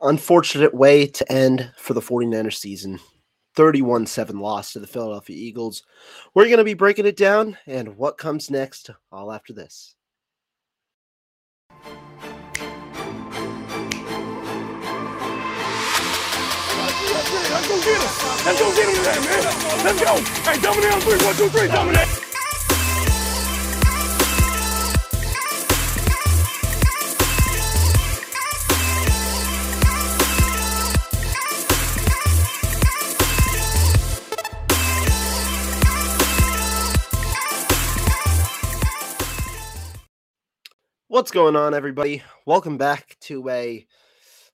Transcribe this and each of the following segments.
Unfortunate way to end for the 49ers season. 31 7 loss to the Philadelphia Eagles. We're going to be breaking it down and what comes next all after this. Let's go get him. Let's go get him today, man. Let's go. Hey, dominate on three. One, two, three. Dominate. What's going on, everybody? Welcome back to a,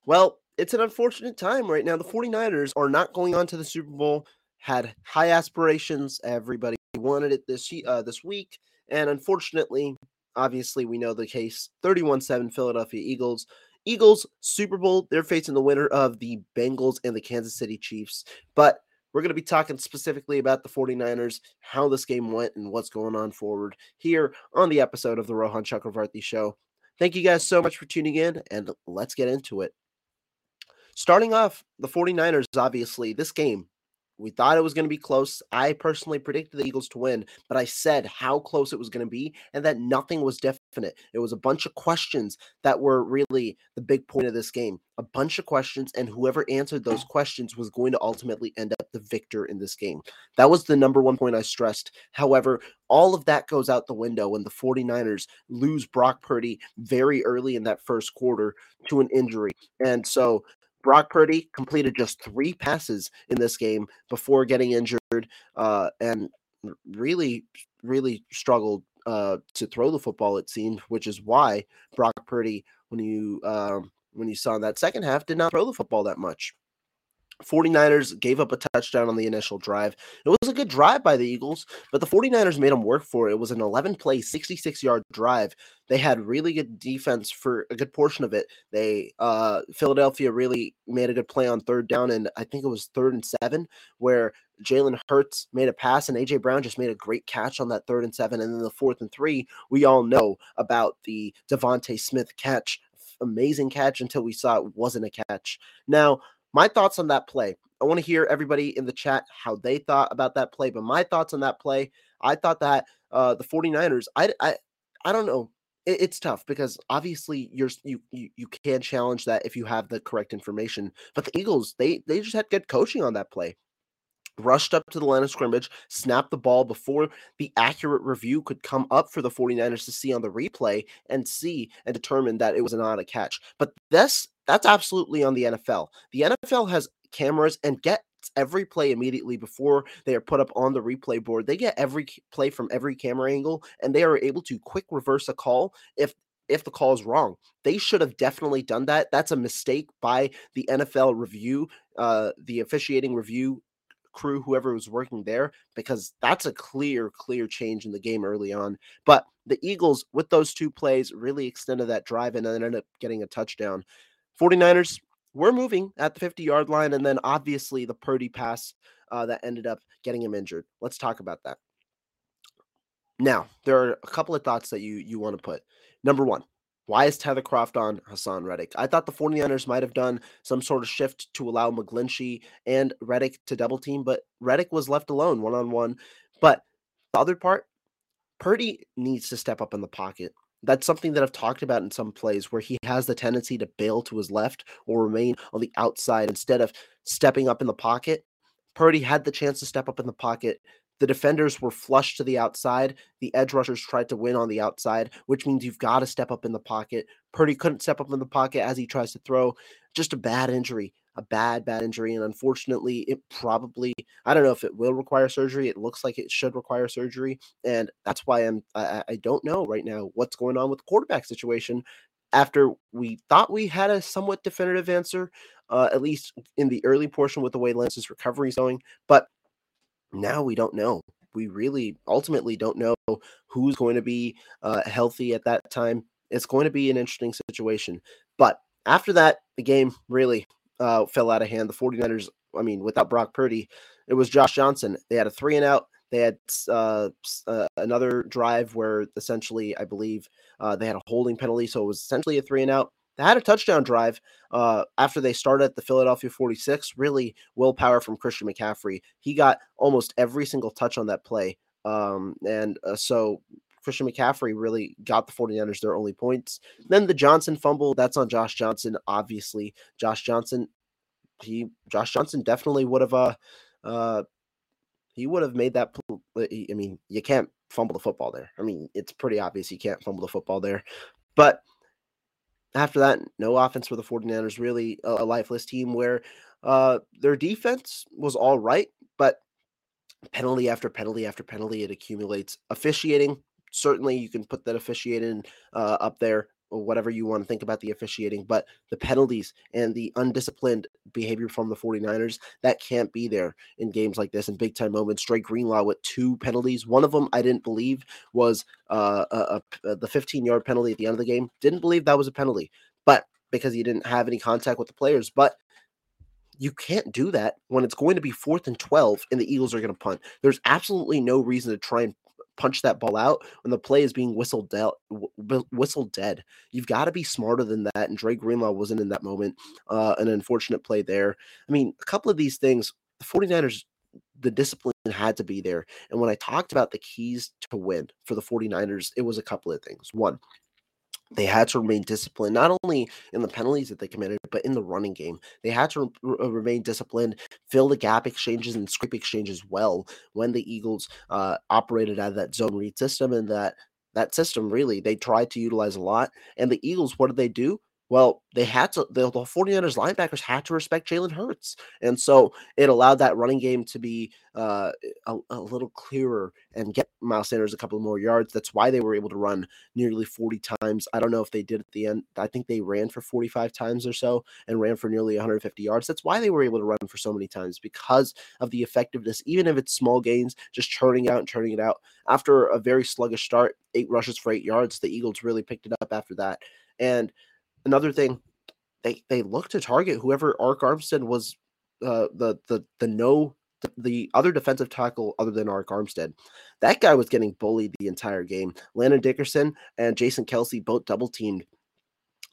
well, it's an unfortunate time right now. The 49ers are not going on to the Super Bowl, had high aspirations. Everybody wanted it this, uh, this week. And unfortunately, obviously, we know the case 31 7 Philadelphia Eagles. Eagles, Super Bowl, they're facing the winner of the Bengals and the Kansas City Chiefs. But we're going to be talking specifically about the 49ers, how this game went, and what's going on forward here on the episode of the Rohan Chakravarthi Show. Thank you guys so much for tuning in, and let's get into it. Starting off, the 49ers, obviously, this game we thought it was going to be close. I personally predicted the Eagles to win, but I said how close it was going to be and that nothing was definite. It was a bunch of questions that were really the big point of this game. A bunch of questions, and whoever answered those questions was going to ultimately end up the victor in this game. That was the number one point I stressed. However, all of that goes out the window when the 49ers lose Brock Purdy very early in that first quarter to an injury. And so Brock Purdy completed just three passes in this game before getting injured, uh, and really, really struggled uh, to throw the football. It seemed, which is why Brock Purdy, when you um, when you saw that second half, did not throw the football that much. 49ers gave up a touchdown on the initial drive. It was a good drive by the Eagles, but the 49ers made them work for it. It was an 11 play, 66 yard drive. They had really good defense for a good portion of it. They uh Philadelphia really made a good play on third down and I think it was third and 7 where Jalen Hurts made a pass and AJ Brown just made a great catch on that third and 7 and then the fourth and 3, we all know about the DeVonta Smith catch amazing catch until we saw it wasn't a catch. Now, my thoughts on that play. I want to hear everybody in the chat how they thought about that play. But my thoughts on that play, I thought that uh, the 49ers, I, I, I don't know. It, it's tough because obviously you're you, you you can challenge that if you have the correct information. But the Eagles, they they just had good coaching on that play rushed up to the line of scrimmage, snapped the ball before the accurate review could come up for the 49ers to see on the replay and see and determine that it was not a catch. But this that's absolutely on the NFL. The NFL has cameras and gets every play immediately before they are put up on the replay board. They get every play from every camera angle and they are able to quick reverse a call if if the call is wrong. They should have definitely done that. That's a mistake by the NFL review, uh, the officiating review crew, whoever was working there, because that's a clear, clear change in the game early on. But the Eagles, with those two plays, really extended that drive and ended up getting a touchdown. 49ers were moving at the 50 yard line, and then obviously the Purdy pass uh, that ended up getting him injured. Let's talk about that. Now, there are a couple of thoughts that you you want to put. Number one, why is Tyler Kroft on Haason Reddick? I thought the 49ers might have done some sort of shift to allow McGlinchey and Reddick to double team, but Reddick was left alone one on one. But the other part, Purdy needs to step up in the pocket. that's something that I've talked about in some plays where he has the tendency to bail to his left or remain on the outside instead of stepping up in the pocket. Purdy had the chance to step up in the pocket. The defenders were flushed to the outside. The edge rushers tried to win on the outside, which means you've got to step up in the pocket. Purdy couldn't step up in the pocket as he tries to throw. Just a bad injury a bad, bad injury. And unfortunately, it probably, I don't know if it will require surgery. It looks like it should require surgery. And that's why I'm, I, I don't know right now what's going on with the quarterback situation after we thought we had a somewhat definitive answer, uh, at least in the early portion with the way Lance's recovery is going. But now we don't know. We really ultimately don't know who's going to be uh, healthy at that time. It's going to be an interesting situation. But after that, the game really uh, fell out of hand. The 49ers, I mean, without Brock Purdy, it was Josh Johnson. They had a three and out. They had uh, uh, another drive where essentially, I believe, uh, they had a holding penalty. So it was essentially a three and out. They had a touchdown drive uh, after they started at the Philadelphia 46. Really willpower from Christian McCaffrey. He got almost every single touch on that play. Um, and uh, so Christian McCaffrey really got the 49ers their only points. Then the Johnson fumble, that's on Josh Johnson, obviously. Josh Johnson, he Josh Johnson definitely would have uh uh he would have made that I mean, you can't fumble the football there. I mean, it's pretty obvious you can't fumble the football there. But after that, no offense for the 49ers, really a, a lifeless team where uh their defense was all right, but penalty after penalty after penalty it accumulates. Officiating certainly you can put that officiating uh, up there whatever you want to think about the officiating, but the penalties and the undisciplined behavior from the 49ers, that can't be there in games like this in big time moments. Dre Greenlaw with two penalties. One of them I didn't believe was uh, a, a, the 15 yard penalty at the end of the game. Didn't believe that was a penalty, but because he didn't have any contact with the players. But you can't do that when it's going to be fourth and 12 and the Eagles are going to punt. There's absolutely no reason to try and punch that ball out when the play is being whistled dead. Whistled dead. You've got to be smarter than that. And Dre Greenlaw wasn't in that moment. Uh, an unfortunate play there. I mean, a couple of these things, the 49ers, the discipline had to be there. And when I talked about the keys to win for the 49ers, it was a couple of things. One, they had to remain disciplined, not only in the penalties that they committed, but in the running game. They had to re- remain disciplined, fill the gap exchanges and scrape exchanges well when the Eagles uh, operated out of that zone read system. And that that system really they tried to utilize a lot. And the Eagles, what did they do? Well, they had to, the, the 49ers linebackers had to respect Jalen Hurts. And so it allowed that running game to be uh, a, a, little clearer and get Miles Sanders a couple more yards. That's why they were able to run nearly 40 times. I don't know if they did at the end. I think they ran for 45 times or so and ran for nearly 150 yards. That's why they were able to run for so many times because of the effectiveness, even if it's small gains, just churning out and churning it out. After a very sluggish start, eight rushes for eight yards, the Eagles really picked it up after that. And another thing, they they look to target whoever Arik Armstead was uh, the the the no the other defensive tackle other than Arik Armstead. That guy was getting bullied the entire game. Landon Dickerson and Jason Kelce both double teamed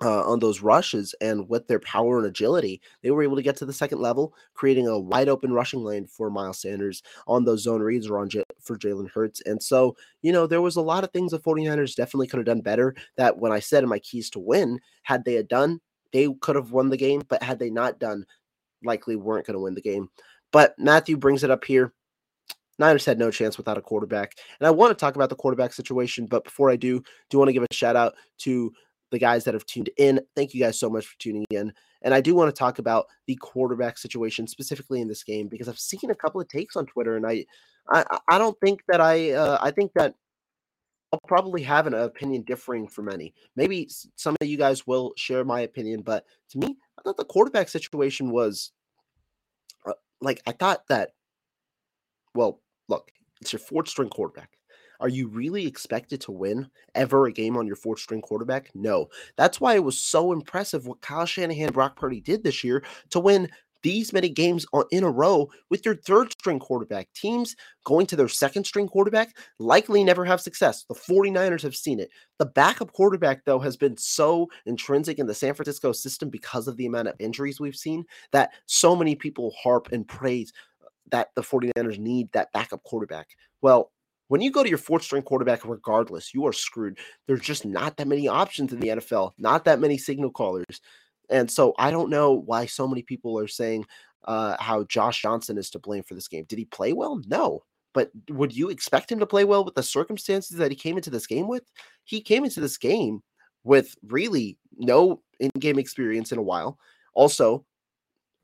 uh, on those rushes, and with their power and agility, they were able to get to the second level, creating a wide open rushing lane for Miles Sanders on those zone reads or on J- for Jalen Hurts. And so, you know, there was a lot of things the 49ers definitely could have done better. That when I said in my keys to win, had they had done, they could have won the game, but had they not done, likely weren't going to win the game. But Matthew brings it up here. Niners had no chance without a quarterback. And I want to talk about the quarterback situation, but before I do, do want to give a shout out to the guys that have tuned in. Thank you guys so much for tuning in. And I do want to talk about the quarterback situation specifically in this game because I've seen a couple of takes on Twitter, and I, I, I don't think that I, uh, I think that I'll probably have an opinion differing from many. Maybe some of you guys will share my opinion, but to me, I thought the quarterback situation was uh, like I thought that. Well, look, it's your fourth string quarterback. Are you really expected to win ever a game on your fourth string quarterback? No. That's why it was so impressive what Kyle Shanahan, Brock Purdy did this year to win these many games in a row with your third string quarterback. Teams going to their second string quarterback likely never have success. The 49ers have seen it. The backup quarterback, though, has been so intrinsic in the San Francisco system because of the amount of injuries we've seen that so many people harp and praise that the 49ers need that backup quarterback. Well, When you go to your fourth string quarterback, regardless, you are screwed. There's just not that many options in the NFL, not that many signal callers. And so I don't know why so many people are saying uh, how Josh Johnson is to blame for this game. Did he play well? No. But would you expect him to play well with the circumstances that he came into this game with? He came into this game with really no in game experience in a while. Also,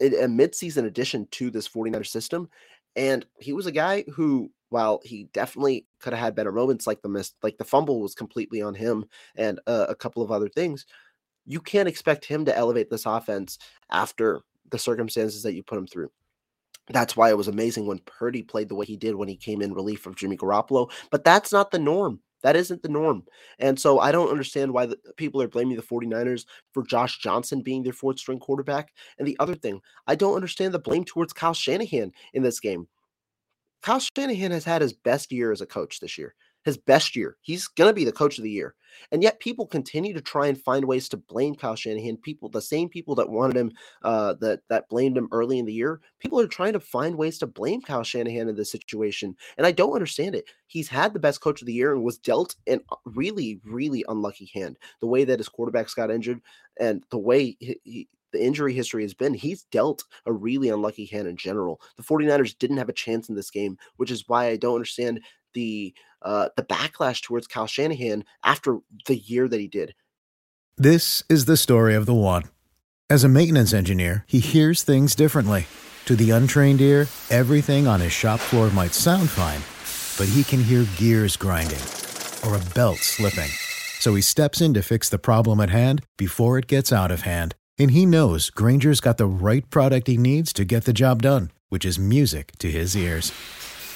a mid-season addition to this 49er system. And he was a guy who while he definitely could have had better moments like the miss like the fumble was completely on him and uh, a couple of other things you can't expect him to elevate this offense after the circumstances that you put him through that's why it was amazing when Purdy played the way he did when he came in relief of Jimmy Garoppolo but that's not the norm that isn't the norm. And so I don't understand why the, people are blaming the 49ers for Josh Johnson being their fourth string quarterback. And the other thing, I don't understand the blame towards Kyle Shanahan in this game. Kyle Shanahan has had his best year as a coach this year, his best year. He's going to be the coach of the year. And yet people continue to try and find ways to blame Kyle Shanahan. People, the same people that wanted him, uh, that that blamed him early in the year, people are trying to find ways to blame Kyle Shanahan in this situation. And I don't understand it. He's had the best coach of the year and was dealt an really, really unlucky hand. The way that his quarterbacks got injured and the way he, he the injury history has been, he's dealt a really unlucky hand in general. The 49ers didn't have a chance in this game, which is why I don't understand the uh, the backlash towards Kyle Shanahan after the year that he did. This is the story of the one. As a maintenance engineer, he hears things differently. To the untrained ear, everything on his shop floor might sound fine, but he can hear gears grinding or a belt slipping. So he steps in to fix the problem at hand before it gets out of hand and he knows Grainger's got the right product he needs to get the job done, which is music to his ears.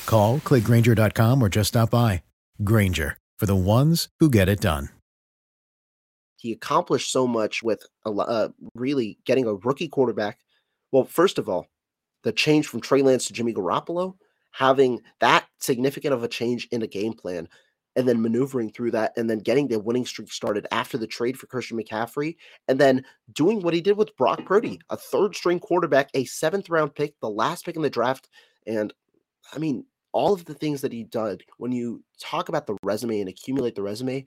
Call, clickgrainger.com, or just stop by. Grainger, for the ones who get it done. He accomplished so much with uh, really getting a rookie quarterback. Well, first of all, the change from Trey Lance to Jimmy Garoppolo, having that significant of a change in a game plan and then maneuvering through that and then getting the winning streak started after the trade for Christian McCaffrey and then doing what he did with Brock Purdy, a third string quarterback, a seventh round pick, the last pick in the draft. And I mean, all of the things that he did when you talk about the resume and accumulate the resume,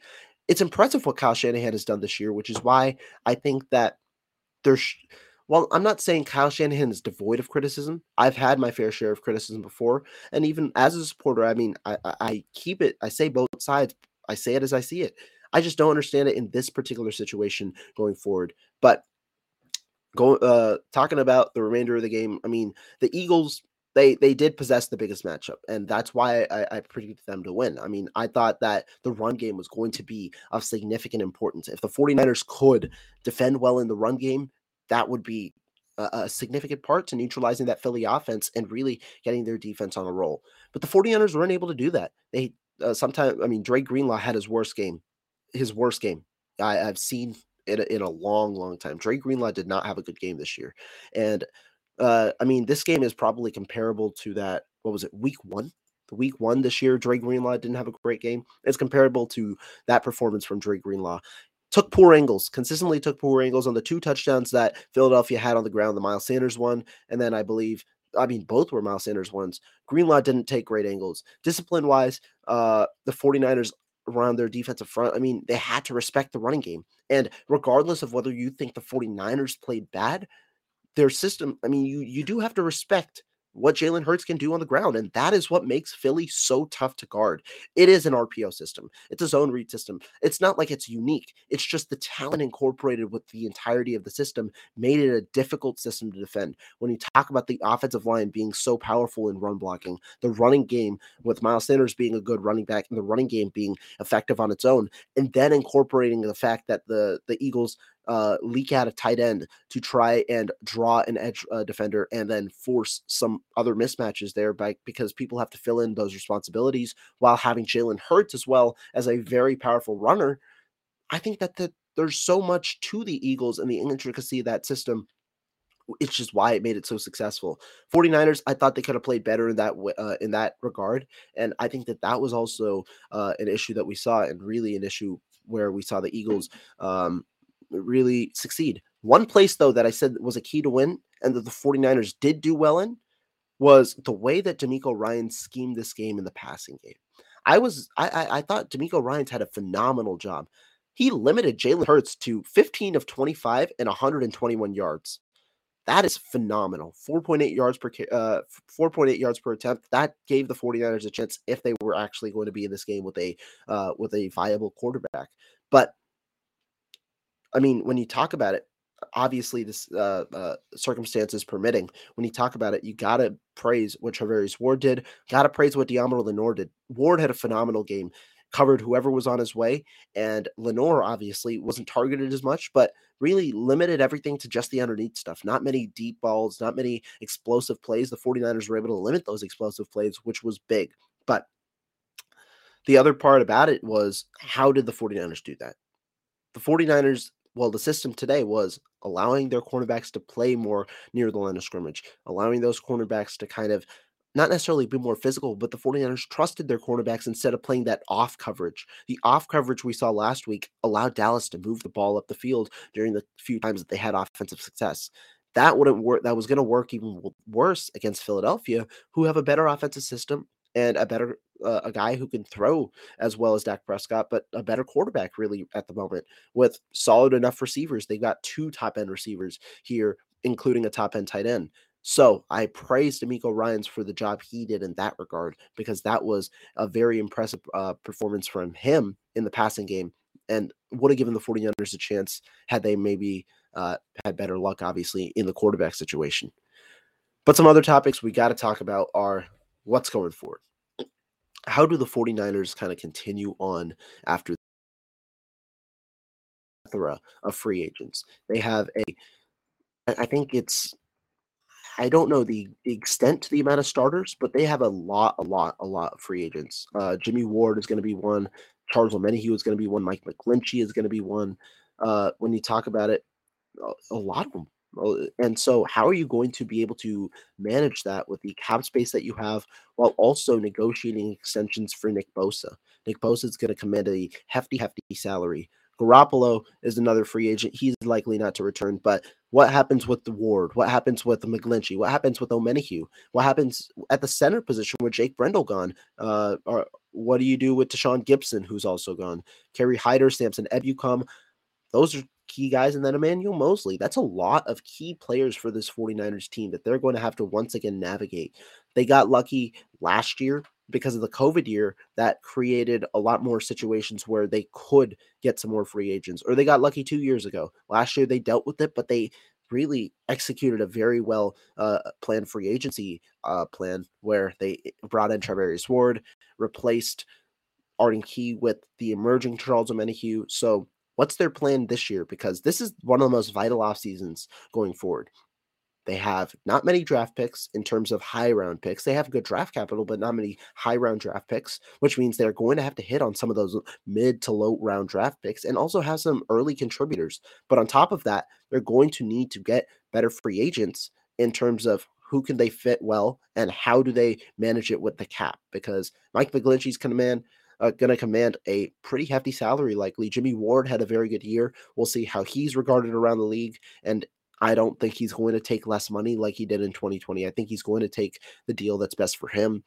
it's impressive what Kyle Shanahan has done this year, which is why I think that there's well, I'm not saying Kyle Shanahan is devoid of criticism. I've had my fair share of criticism before, and even as a supporter, I mean, I, I keep it. I say both sides. I say it as I see it. I just don't understand it in this particular situation going forward. But go uh, talking about the remainder of the game. I mean, the Eagles they they did possess the biggest matchup, and that's why I, I predicted them to win. I mean, I thought that the run game was going to be of significant importance. If the 49ers could defend well in the run game, that would be a, a, significant part to neutralizing that Philly offense and really getting their defense on a roll. But the 49ers weren't able to do that. They uh, sometimes, I mean, Dre Greenlaw had his worst game, his worst game I, have seen in a, in a long, long time. Dre Greenlaw did not have a good game this year. And uh, I mean, this game is probably comparable to that. What was it, week one? The week one this year, Dre Greenlaw didn't have a great game. It's comparable to that performance from Dre Greenlaw took poor angles, consistently took poor angles on the two touchdowns that Philadelphia had on the ground, the Miles Sanders one, and then I believe, I mean, both were Miles Sanders ones. Greenlaw didn't take great angles. Discipline wise, uh, the 49ers around their defensive front, I mean, they had to respect the running game. And regardless of whether you think the 49ers played bad, their system, I mean, you you do have to respect what Jalen Hurts can do on the ground. And that is what makes Philly so tough to guard. It is an RPO system, it's a zone read system. It's not like it's unique, it's just the talent incorporated with the entirety of the system made it a difficult system to defend. When you talk about the offensive line being so powerful in run blocking, the running game with Miles Sanders being a good running back and the running game being effective on its own, and then incorporating the fact that the the Eagles uh, leak out a tight end to try and draw an edge uh, defender and then force some other mismatches there by because people have to fill in those responsibilities while having Jalen Hurts as well as a very powerful runner. I think that the, there's so much to the Eagles and the intricacy of that system. It's just why it made it so successful. 49ers, I thought they could have played better in that uh, in that regard, and I think that that was also uh, an issue that we saw, and really an issue where we saw the Eagles um, really succeed. One place, though, that I said was a key to win and that the 49ers did do well in was the way that DeMeco Ryan schemed this game in the passing game. I was I I, I thought DeMeco Ryans had a phenomenal job. He limited Jalen Hurts to 15 of 25 and 121 yards. That is phenomenal. 4.8 yards per uh 4.8 yards per attempt. That gave the 49ers a chance if they were actually going to be in this game with a uh with a viable quarterback. But I mean, when you talk about it, obviously this uh, uh, circumstances permitting, when you talk about it, you gotta praise what Charvarius Ward did. Gotta praise what Deommodore Lenoir did. Ward had a phenomenal game, covered whoever was on his way, and Lenoir obviously wasn't targeted as much, but really limited everything to just the underneath stuff. Not many deep balls, not many explosive plays. The 49ers were able to limit those explosive plays, which was big. But the other part about it was how did the 49ers do that? The 49ers well, the system today was allowing their cornerbacks to play more near the line of scrimmage, allowing those cornerbacks to kind of not necessarily be more physical, but the 49ers trusted their cornerbacks instead of playing that off coverage. The off coverage we saw last week allowed Dallas to move the ball up the field during the few times that they had offensive success. That wouldn't work. That was going to work even worse against Philadelphia, who have a better offensive system and a better uh, a guy who can throw as well as Dak Prescott, but a better quarterback really at the moment with solid enough receivers. They've got two top end receivers here, including a top end tight end. So I praise DeMeco Ryans for the job he did in that regard because that was a very impressive uh, performance from him in the passing game and would have given the 49ers a chance had they maybe uh, had better luck, obviously, in the quarterback situation. But some other topics we got to talk about are what's going forward. How do the 49ers kind of continue on after plethora of free agents? They have a I think it's I don't know the extent to the amount of starters, but they have a lot, a lot, a lot of free agents. Uh, Jimmy Ward is going to be one. Charles Omenihu is going to be one. Mike McGlinchey is going to be one. Uh, when you talk about it, a lot of them and so, how are you going to be able to manage that with the cap space that you have while also negotiating extensions for Nick Bosa? Nick Bosa is going to command a hefty, hefty salary. Garoppolo is another free agent. He's likely not to return. But what happens with the Ward? What happens with McGlinchey? What happens with Omenihu? What happens at the center position with Jake Brendel gone? Uh, or what do you do with Tashaun Gipson, who's also gone? Kerry Hyder, Samson Ebukam. Those are key guys, and then Emmanuel Moseley. That's a lot of key players for this 49ers team that they're going to have to once again navigate. They got lucky last year because of the COVID year that created a lot more situations where they could get some more free agents, or they got lucky two years ago. Last year they dealt with it, but they really executed a very well uh, planned free agency uh, plan where they brought in Charvarius Ward, replaced Arden Key with the emerging Charles Omenihu. So What's their plan this year? Because this is one of the most vital off seasons going forward. They have not many draft picks in terms of high round picks. They have good draft capital, but not many high round draft picks, which means they're going to have to hit on some of those mid to low round draft picks and also have some early contributors. But on top of that, they're going to need to get better free agents in terms of who can they fit well and how do they manage it with the cap because Mike McGlinchey's command uh, going to command a pretty hefty salary, likely. Jimmy Ward had a very good year. We'll see how he's regarded around the league. And I don't think he's going to take less money like he did in 2020. I think he's going to take the deal that's best for him.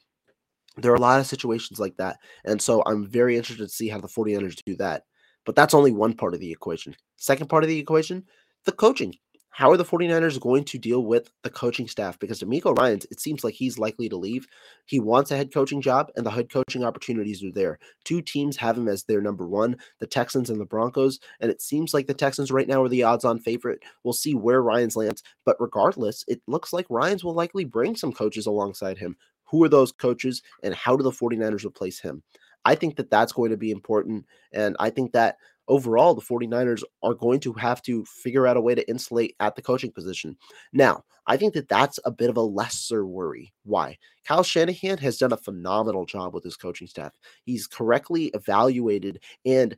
There are a lot of situations like that. And so I'm very interested to see how the 49ers do that. But that's only one part of the equation. Second part of the equation, the coaching how are the 49ers going to deal with the coaching staff? Because DeMeco Ryans, it seems like he's likely to leave. He wants a head coaching job, and the head coaching opportunities are there. Two teams have him as their number one, the Texans and the Broncos. And it seems like the Texans right now are the odds on favorite. We'll see where Ryans lands. But regardless, it looks like Ryans will likely bring some coaches alongside him. Who are those coaches, and how do the 49ers replace him? I think that that's going to be important. And I think that overall, the 49ers are going to have to figure out a way to insulate at the coaching position. Now, I think that that's a bit of a lesser worry. Why? Kyle Shanahan has done a phenomenal job with his coaching staff. He's correctly evaluated and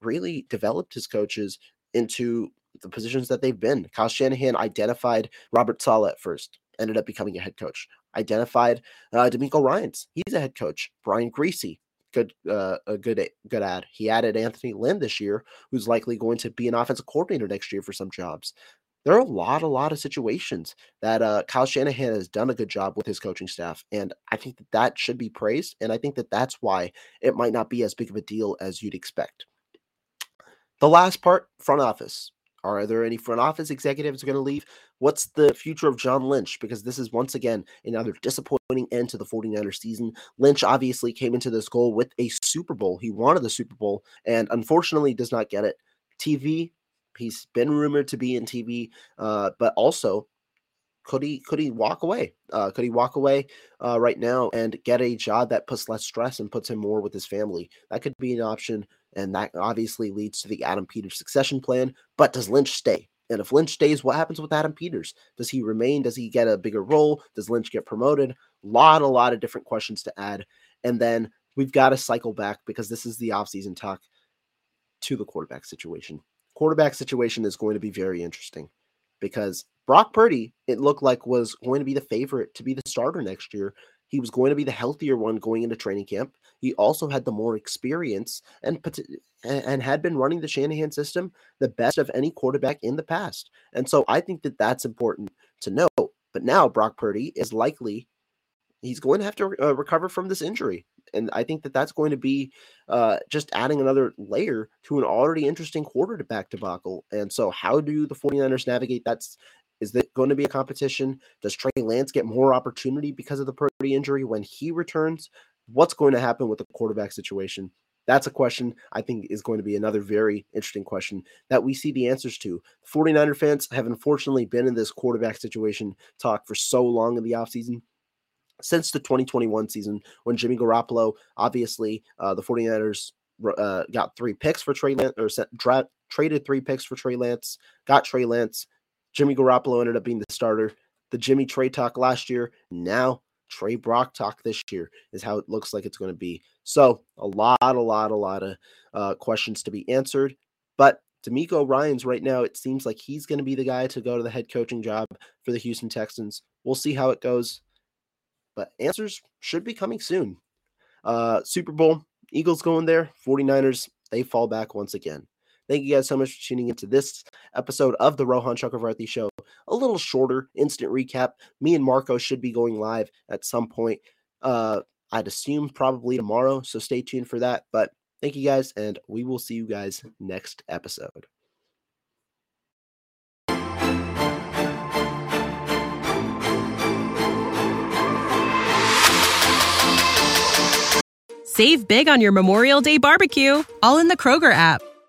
really developed his coaches into the positions that they've been. Kyle Shanahan identified Robert Saleh at first, ended up becoming a head coach. Identified uh, DeMeco Ryans, he's a head coach. Brian Griese, good uh, a good good ad. He added Anthony Lynn this year, who's likely going to be an offensive coordinator next year for some jobs. there are a lot, a lot of situations that uh, Kyle Shanahan has done a good job with his coaching staff, and I think that that should be praised. And I think that that's why it might not be as big of a deal as you'd expect. The last part, front office. Are there any front office executives going to leave? What's the future of John Lynch? Because this is once again another disappointing end to the 49ers season. Lynch obviously came into this goal with a Super Bowl. He wanted the Super Bowl and unfortunately does not get it. TV, he's been rumored to be in TV, uh, but also could he could he walk away? Uh, could he walk away uh, right now and get a job that puts less stress and puts him more with his family? That could be an option, and that obviously leads to the Adam Peters succession plan. But does Lynch stay? And if Lynch stays, what happens with Adam Peters? Does he remain? Does he get a bigger role? Does Lynch get promoted? Lot, a lot of different questions to add. And then we've got to cycle back because this is the offseason talk to the quarterback situation. Quarterback situation is going to be very interesting because Brock Purdy, it looked like was going to be the favorite to be the starter next year. He was going to be the healthier one going into training camp. He also had the more experience and and had been running the Shanahan system the best of any quarterback in the past. And so I think that that's important to know. But now Brock Purdy is likely he's going to have to uh, recover from this injury. And I think that that's going to be uh, just adding another layer to an already interesting quarterback debacle. And so, how do the 49ers navigate that's is that going to be a competition? Does Trey Lance get more opportunity because of the Purdy injury when he returns? What's going to happen with the quarterback situation? That's a question I think is going to be another very interesting question that we see the answers to. 49er fans have unfortunately been in this quarterback situation talk for so long in the offseason since the 2021 season when Jimmy Garoppolo, obviously, uh, the 49ers uh, got three picks for Trey Lance or set, dra- traded three picks for Trey Lance, got Trey Lance, Jimmy Garoppolo ended up being the starter. The Jimmy Trey talk last year, now Trey Brock talk this year is how it looks like it's going to be. So a lot, a lot, a lot of uh, questions to be answered. But DeMeco Ryans right now, it seems like he's going to be the guy to go to the head coaching job for the Houston Texans. We'll see how it goes. But answers should be coming soon. Uh, Super Bowl, Eagles going there, 49ers, they fall back once again. Thank you guys so much for tuning into this episode of the Rohan Chakravarthi Show. A little shorter instant recap. Me and Marco should be going live at some point. Uh, I'd assume probably tomorrow, so stay tuned for that. But thank you guys, and we will see you guys next episode. Save big on your Memorial Day barbecue, all in the Kroger app.